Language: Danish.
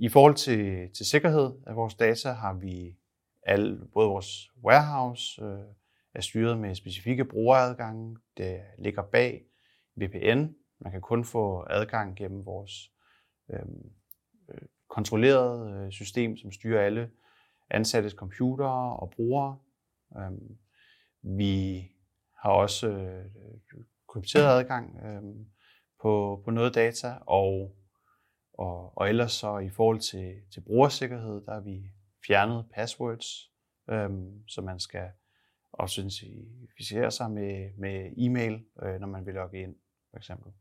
I forhold til, til sikkerhed af vores data har vi alle, både vores warehouse øh, er styret med specifikke brugeradgange. Det ligger bag VPN. Man kan kun få adgang gennem vores øhm, øh, kontrollerede øh, system, som styrer alle ansattes computere og brugere. Øh, vi har også øh, krypteret adgang øh, på, på noget data, og, og, og ellers så i forhold til, til brugersikkerhed, der har vi fjernet passwords, øhm, så man skal autentificere sig med, med e-mail, øh, når man vil logge ind, for eksempel.